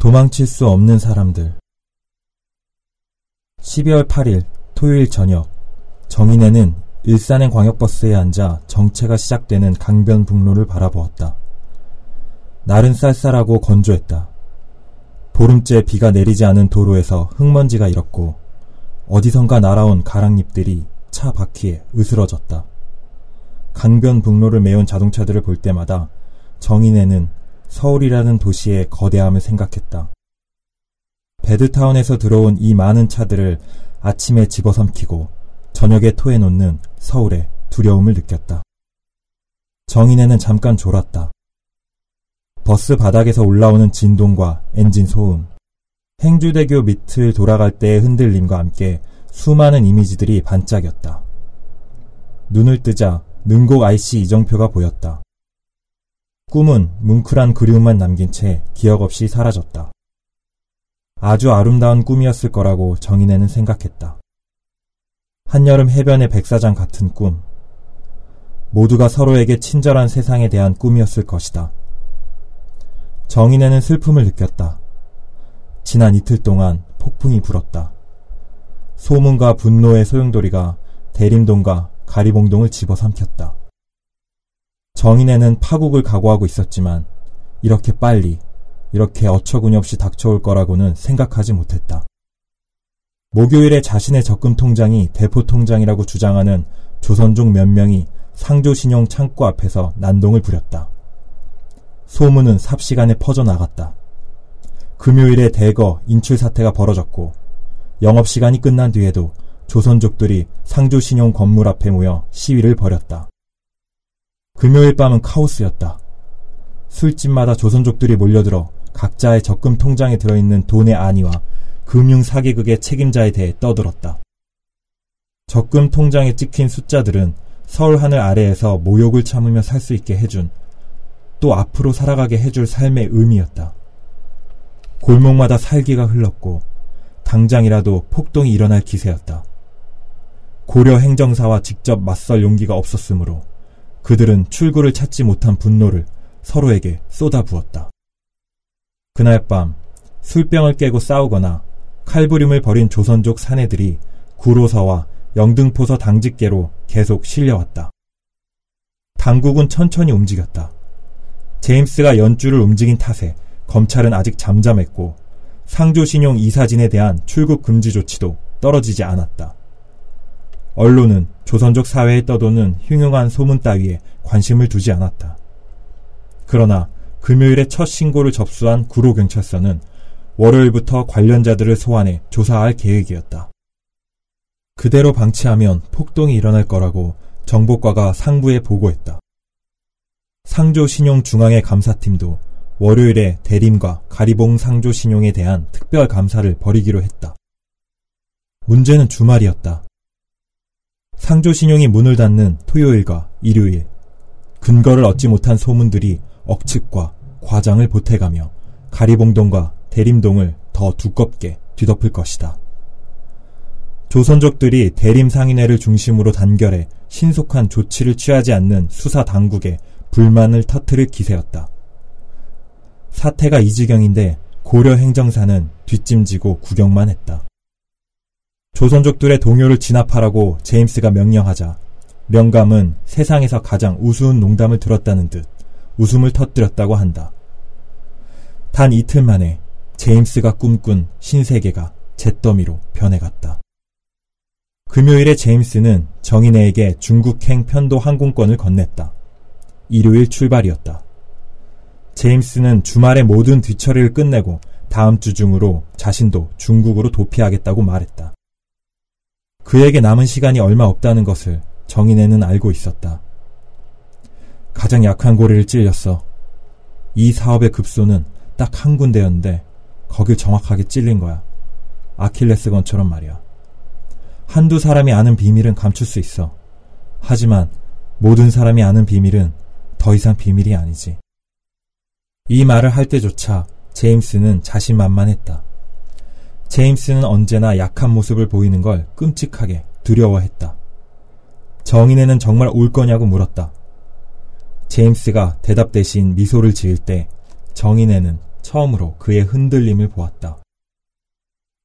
도망칠 수 없는 사람들 12월 8일 토요일 저녁 정인애는 일산행 광역버스에 앉아 정체가 시작되는 강변북로를 바라보았다. 날은 쌀쌀하고 건조했다. 보름째 비가 내리지 않은 도로에서 흙먼지가 일었고 어디선가 날아온 가랑잎들이 차 바퀴에 으스러졌다. 강변북로를 메운 자동차들을 볼 때마다 정인애는 서울이라는 도시의 거대함을 생각했다. 베드타운에서 들어온 이 많은 차들을 아침에 집어삼키고 저녁에 토해놓는 서울의 두려움을 느꼈다. 정인애는 잠깐 졸았다. 버스 바닥에서 올라오는 진동과 엔진 소음, 행주대교 밑을 돌아갈 때의 흔들림과 함께 수많은 이미지들이 반짝였다. 눈을 뜨자 능곡 IC 이정표가 보였다. 꿈은 뭉클한 그리움만 남긴 채 기억 없이 사라졌다. 아주 아름다운 꿈이었을 거라고 정인애는 생각했다. 한여름 해변의 백사장 같은 꿈. 모두가 서로에게 친절한 세상에 대한 꿈이었을 것이다. 정인애는 슬픔을 느꼈다. 지난 이틀 동안 폭풍이 불었다. 소문과 분노의 소용돌이가 대림동과 가리봉동을 집어삼켰다. 정인애는 파국을 각오하고 있었지만 이렇게 빨리 이렇게 어처구니없이 닥쳐올 거라고는 생각하지 못했다. 목요일에 자신의 적금 통장이 대포 통장이라고 주장하는 조선족 몇 명이 상조신용 창고 앞에서 난동을 부렸다. 소문은 삽시간에 퍼져나갔다. 금요일에 대거 인출 사태가 벌어졌고 영업시간이 끝난 뒤에도 조선족들이 상조신용 건물 앞에 모여 시위를 벌였다. 금요일 밤은 카오스였다. 술집마다 조선족들이 몰려들어 각자의 적금 통장에 들어있는 돈의 안위와 금융 사기극의 책임자에 대해 떠들었다. 적금 통장에 찍힌 숫자들은 서울 하늘 아래에서 모욕을 참으며 살 수 있게 해준 또 앞으로 살아가게 해줄 삶의 의미였다. 골목마다 살기가 흘렀고 당장이라도 폭동이 일어날 기세였다. 고려 행정사와 직접 맞설 용기가 없었으므로 그들은 출구를 찾지 못한 분노를 서로에게 쏟아부었다. 그날 밤 술병을 깨고 싸우거나 칼부림을 벌인 조선족 사내들이 구로서와 영등포서 당직계로 계속 실려왔다. 당국은 천천히 움직였다. 제임스가 연주를 움직인 탓에 검찰은 아직 잠잠했고 상조신용 이사진에 대한 출국 금지 조치도 떨어지지 않았다. 언론은 조선족 사회에 떠도는 흉흉한 소문 따위에 관심을 두지 않았다. 그러나 금요일에 첫 신고를 접수한 구로경찰서는 월요일부터 관련자들을 소환해 조사할 계획이었다. 그대로 방치하면 폭동이 일어날 거라고 정보과가 상부에 보고했다. 상조신용중앙의 감사팀도 월요일에 대림과 가리봉 상조신용에 대한 특별 감사를 벌이기로 했다. 문제는 주말이었다. 상조신용이 문을 닫는 토요일과 일요일, 근거를 얻지 못한 소문들이 억측과 과장을 보태가며 가리봉동과 대림동을 더 두껍게 뒤덮을 것이다. 조선족들이 대림 상인회를 중심으로 단결해 신속한 조치를 취하지 않는 수사 당국에 불만을 터트릴 기세였다. 사태가 이 지경인데 고려 행정사는 뒷짐지고 구경만 했다. 조선족들의 동요를 진압하라고 제임스가 명령하자 명감은 세상에서 가장 우스운 농담을 들었다는 듯 웃음을 터뜨렸다고 한다. 단 이틀 만에 제임스가 꿈꾼 신세계가 잿더미로 변해갔다. 금요일에 제임스는 정인애에게 중국행 편도 항공권을 건넸다. 일요일 출발이었다. 제임스는 주말에 모든 뒤처리를 끝내고 다음 주 중으로 자신도 중국으로 도피하겠다고 말했다. 그에게 남은 시간이 얼마 없다는 것을 정인애는 알고 있었다. 가장 약한 고리를 찔렸어. 이 사업의 급소는 딱 한 군데였는데 거길 정확하게 찔린 거야. 아킬레스건처럼 말이야. 한두 사람이 아는 비밀은 감출 수 있어. 하지만 모든 사람이 아는 비밀은 더 이상 비밀이 아니지. 이 말을 할 때조차 제임스는 자신만만했다. 제임스는 언제나 약한 모습을 보이는 걸 끔찍하게 두려워했다. 정인애는 정말 울 거냐고 물었다. 제임스가 대답 대신 미소를 지을 때 정인애는 처음으로 그의 흔들림을 보았다.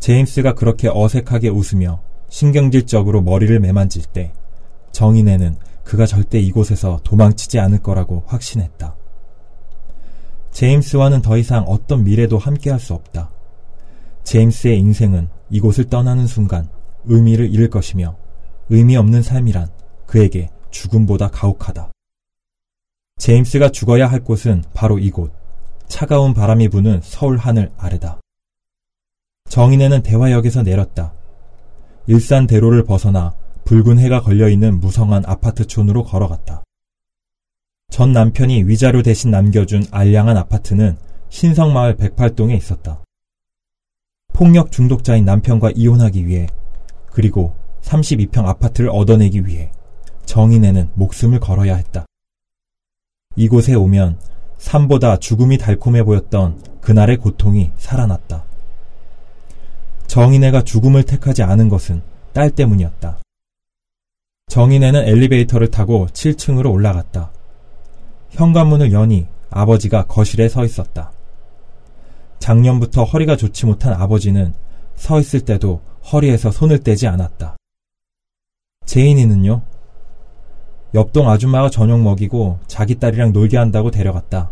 제임스가 그렇게 어색하게 웃으며 신경질적으로 머리를 매만질 때 정인애는 그가 절대 이곳에서 도망치지 않을 거라고 확신했다. 제임스와는 더 이상 어떤 미래도 함께할 수 없다. 제임스의 인생은 이곳을 떠나는 순간 의미를 잃을 것이며 의미 없는 삶이란 그에게 죽음보다 가혹하다. 제임스가 죽어야 할 곳은 바로 이곳. 차가운 바람이 부는 서울 하늘 아래다. 정인애는 대화역에서 내렸다. 일산 대로를 벗어나 붉은 해가 걸려있는 무성한 아파트촌으로 걸어갔다. 전 남편이 위자료 대신 남겨준 알량한 아파트는 신성마을 108동에 있었다. 폭력 중독자인 남편과 이혼하기 위해 그리고 32평 아파트를 얻어내기 위해 정인애는 목숨을 걸어야 했다. 이곳에 오면 삶보다 죽음이 달콤해 보였던 그날의 고통이 살아났다. 정인애가 죽음을 택하지 않은 것은 딸 때문이었다. 정인애는 엘리베이터를 타고 7층으로 올라갔다. 현관문을 여니 아버지가 거실에 서 있었다. 작년부터 허리가 좋지 못한 아버지는 서 있을 때도 허리에서 손을 떼지 않았다. 제인이는요? 옆동 아줌마가 저녁 먹이고 자기 딸이랑 놀게 한다고 데려갔다.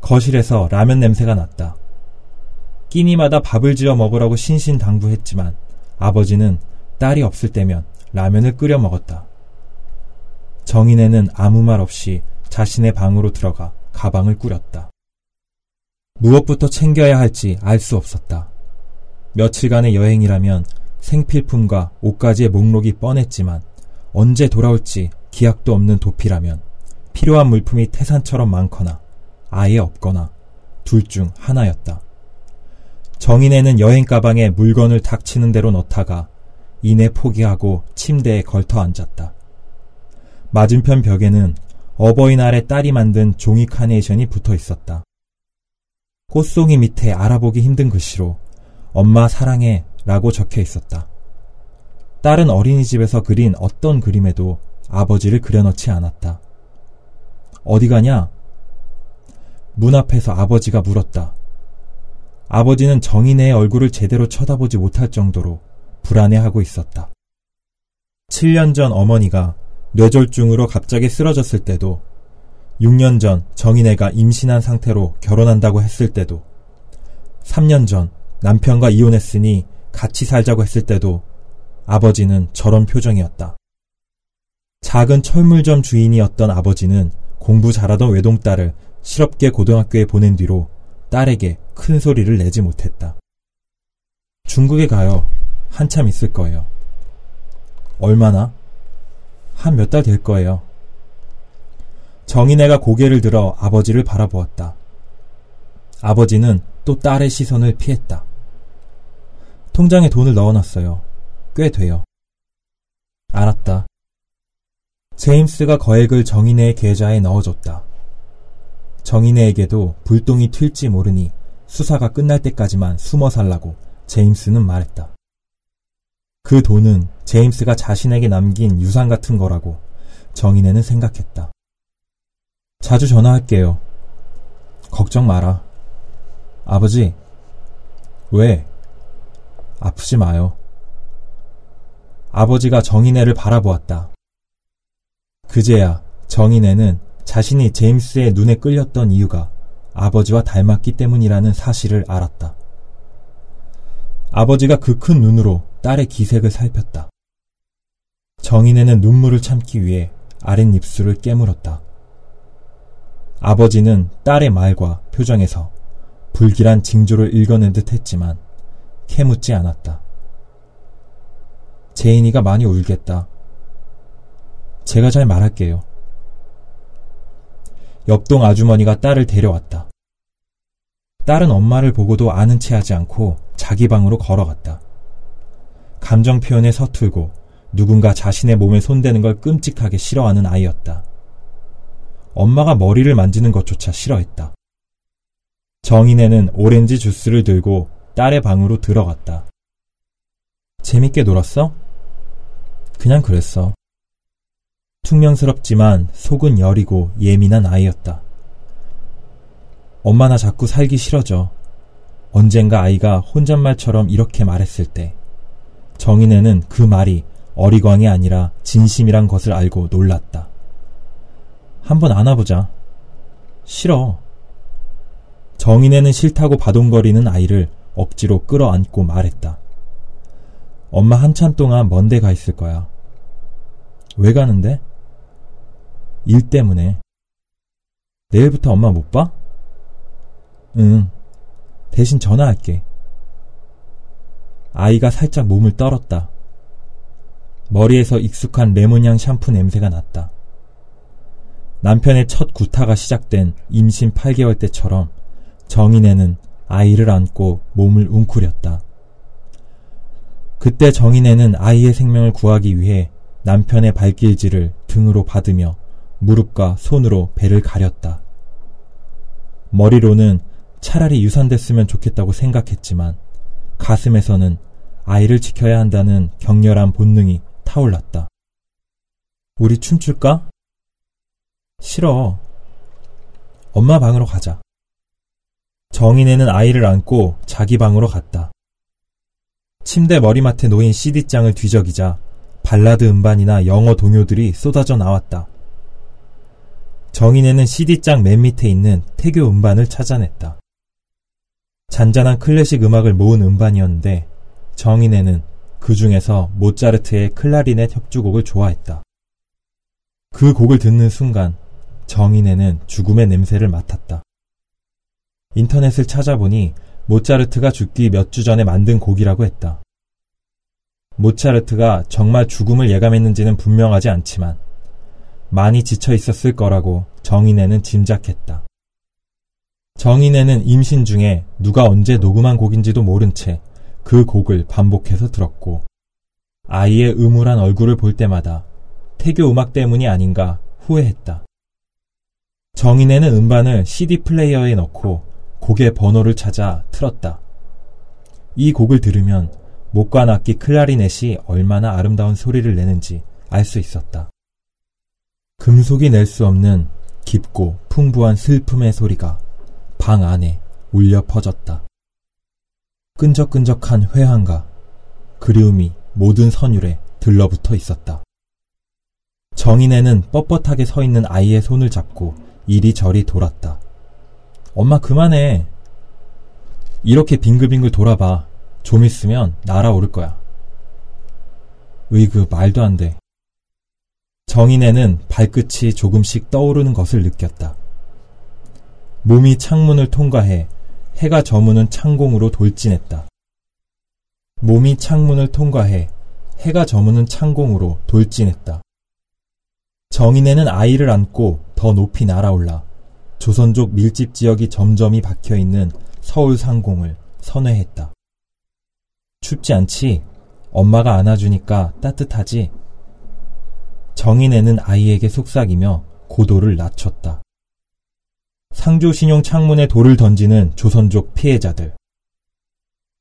거실에서 라면 냄새가 났다. 끼니마다 밥을 지어 먹으라고 신신당부했지만 아버지는 딸이 없을 때면 라면을 끓여 먹었다. 정인애는 아무 말 없이 자신의 방으로 들어가 가방을 꾸렸다. 무엇부터 챙겨야 할지 알 수 없었다. 며칠간의 여행이라면 생필품과 옷가지의 목록이 뻔했지만 언제 돌아올지 기약도 없는 도피라면 필요한 물품이 태산처럼 많거나 아예 없거나 둘 중 하나였다. 정인애는 여행 가방에 물건을 닥치는 대로 넣다가 이내 포기하고 침대에 걸터 앉았다. 맞은편 벽에는 어버이날에 딸이 만든 종이 카네이션이 붙어 있었다. 꽃송이 밑에 알아보기 힘든 글씨로 엄마 사랑해 라고 적혀 있었다. 딸은 어린이집에서 그린 어떤 그림에도 아버지를 그려넣지 않았다. 어디 가냐? 문 앞에서 아버지가 물었다. 아버지는 정인의 얼굴을 제대로 쳐다보지 못할 정도로 불안해하고 있었다. 7년 전 어머니가 뇌졸중으로 갑자기 쓰러졌을 때도 6년 전 정인애가 임신한 상태로 결혼한다고 했을 때도 3년 전 남편과 이혼했으니 같이 살자고 했을 때도 아버지는 저런 표정이었다. 작은 철물점 주인이었던 아버지는 공부 잘하던 외동딸을 실업계 고등학교에 보낸 뒤로 딸에게 큰 소리를 내지 못했다. 중국에 가요. 한참 있을 거예요. 얼마나? 한 몇 달 될 거예요. 정인애가 고개를 들어 아버지를 바라보았다. 아버지는 또 딸의 시선을 피했다. 통장에 돈을 넣어놨어요. 꽤 돼요. 알았다. 제임스가 거액을 정인애의 계좌에 넣어줬다. 정인애에게도 불똥이 튈지 모르니 수사가 끝날 때까지만 숨어 살라고 제임스는 말했다. 그 돈은 제임스가 자신에게 남긴 유산 같은 거라고 정인애는 생각했다. 자주 전화할게요. 걱정 마라. 아버지, 왜? 아프지 마요. 아버지가 정인애를 바라보았다. 그제야 정인애는 자신이 제임스의 눈에 끌렸던 이유가 아버지와 닮았기 때문이라는 사실을 알았다. 아버지가 그 큰 눈으로 딸의 기색을 살폈다. 정인애는 눈물을 참기 위해 아랫입술을 깨물었다. 아버지는 딸의 말과 표정에서 불길한 징조를 읽어낸 듯 했지만 캐묻지 않았다. 제인이가 많이 울겠다. 제가 잘 말할게요. 옆동 아주머니가 딸을 데려왔다. 딸은 엄마를 보고도 아는 체 하지 않고 자기 방으로 걸어갔다. 감정 표현에 서툴고 누군가 자신의 몸에 손대는 걸 끔찍하게 싫어하는 아이였다. 엄마가 머리를 만지는 것조차 싫어했다. 정인애는 오렌지 주스를 들고 딸의 방으로 들어갔다. 재밌게 놀았어? 그냥 그랬어. 퉁명스럽지만 속은 여리고 예민한 아이였다. 엄마 나 자꾸 살기 싫어져. 언젠가 아이가 혼잣말처럼 이렇게 말했을 때 정인애는 그 말이 어리광이 아니라 진심이란 것을 알고 놀랐다. 한번 안아보자. 싫어. 정인애는 싫다고 바동거리는 아이를 억지로 끌어안고 말했다. 엄마 한참 동안 먼데 가 있을 거야. 왜 가는데? 일 때문에. 내일부터 엄마 못 봐? 응. 대신 전화할게. 아이가 살짝 몸을 떨었다. 머리에서 익숙한 레몬향 샴푸 냄새가 났다. 남편의 첫 구타가 시작된 임신 8개월 때처럼 정인애는 아이를 안고 몸을 웅크렸다. 그때 정인애는 아이의 생명을 구하기 위해 남편의 발길질을 등으로 받으며 무릎과 손으로 배를 가렸다. 머리로는 차라리 유산됐으면 좋겠다고 생각했지만 가슴에서는 아이를 지켜야 한다는 격렬한 본능이 타올랐다. 우리 춤출까? 싫어. 엄마 방으로 가자. 정인애는 아이를 안고 자기 방으로 갔다. 침대 머리맡에 놓인 CD장을 뒤적이자 발라드 음반이나 영어 동요들이 쏟아져 나왔다. 정인애는 CD장 맨 밑에 있는 태교 음반을 찾아냈다. 잔잔한 클래식 음악을 모은 음반이었는데 정인애는 그 중에서 모차르트의 클라리넷 협주곡을 좋아했다. 그 곡을 듣는 순간 정인애는 죽음의 냄새를 맡았다. 인터넷을 찾아보니 모차르트가 죽기 몇 주 전에 만든 곡이라고 했다. 모차르트가 정말 죽음을 예감했는지는 분명하지 않지만 많이 지쳐 있었을 거라고 정인애는 짐작했다. 정인애는 임신 중에 누가 언제 녹음한 곡인지도 모른 채 그 곡을 반복해서 들었고 아이의 음울한 얼굴을 볼 때마다 태교 음악 때문이 아닌가 후회했다. 정인애는 음반을 CD 플레이어에 넣고 곡의 번호를 찾아 틀었다. 이 곡을 들으면 목관 악기 클라리넷이 얼마나 아름다운 소리를 내는지 알 수 있었다. 금속이 낼 수 없는 깊고 풍부한 슬픔의 소리가 방 안에 울려 퍼졌다. 끈적끈적한 회한과 그리움이 모든 선율에 들러붙어 있었다. 정인애는 뻣뻣하게 서 있는 아이의 손을 잡고 이리저리 돌았다. 엄마 그만해. 이렇게 빙글빙글 돌아봐. 좀 있으면 날아오를 거야. 으이그 말도 안 돼. 정인애는 발끝이 조금씩 떠오르는 것을 느꼈다. 몸이 창문을 통과해 해가 저무는 창공으로 돌진했다. 몸이 창문을 통과해 해가 저무는 창공으로 돌진했다. 정인애는 아이를 안고 더 높이 날아올라 조선족 밀집 지역이 점점이 박혀 있는 서울 상공을 선회했다. 춥지 않지? 엄마가 안아주니까 따뜻하지? 정인애는 아이에게 속삭이며 고도를 낮췄다. 상조신용 창문에 돌을 던지는 조선족 피해자들.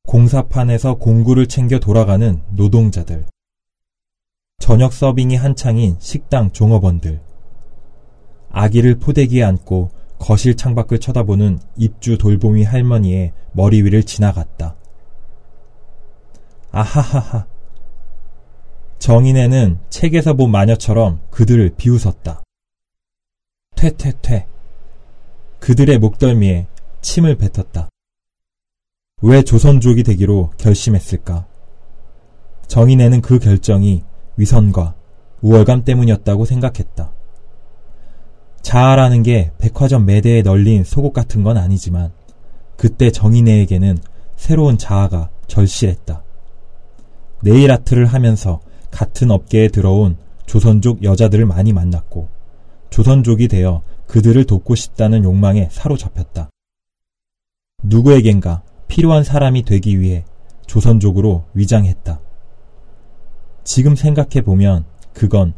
공사판에서 공구를 챙겨 돌아가는 노동자들. 저녁 서빙이 한창인 식당 종업원들. 아기를 포대기에 안고 거실 창밖을 쳐다보는 입주 돌봄이 할머니의 머리 위를 지나갔다. 아하하하. 정인애는 책에서 본 마녀처럼 그들을 비웃었다. 퇴퇴퇴. 그들의 목덜미에 침을 뱉었다. 왜 조선족이 되기로 결심했을까? 정인애는 그 결정이 위선과 우월감 때문이었다고 생각했다. 자아라는 게 백화점 매대에 널린 속옷 같은 건 아니지만 그때 정인애에게는 새로운 자아가 절실했다. 네일 아트를 하면서 같은 업계에 들어온 조선족 여자들을 많이 만났고 조선족이 되어 그들을 돕고 싶다는 욕망에 사로잡혔다. 누구에겐가 필요한 사람이 되기 위해 조선족으로 위장했다. 지금 생각해보면 그건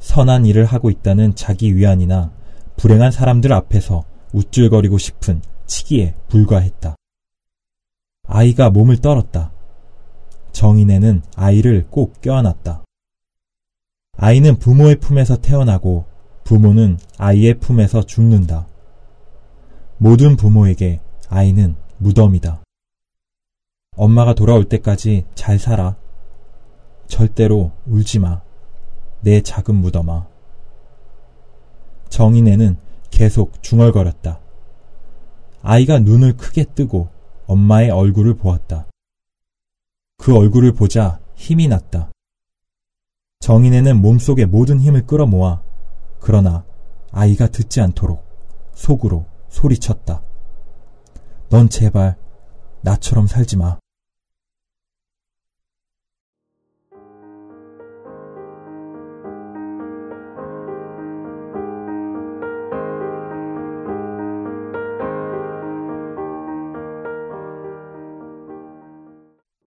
선한 일을 하고 있다는 자기 위안이나 불행한 사람들 앞에서 우쭐거리고 싶은 치기에 불과했다. 아이가 몸을 떨었다. 정인애는 아이를 꼭 껴안았다. 아이는 부모의 품에서 태어나고 부모는 아이의 품에서 죽는다. 모든 부모에게 아이는 무덤이다. 엄마가 돌아올 때까지 잘 살아. 절대로 울지 마. 내 작은 무덤아. 정인애는 계속 중얼거렸다. 아이가 눈을 크게 뜨고 엄마의 얼굴을 보았다. 그 얼굴을 보자 힘이 났다. 정인애는 몸속의 모든 힘을 끌어모아 그러나 아이가 듣지 않도록 속으로 소리쳤다. 넌 제발 나처럼 살지 마.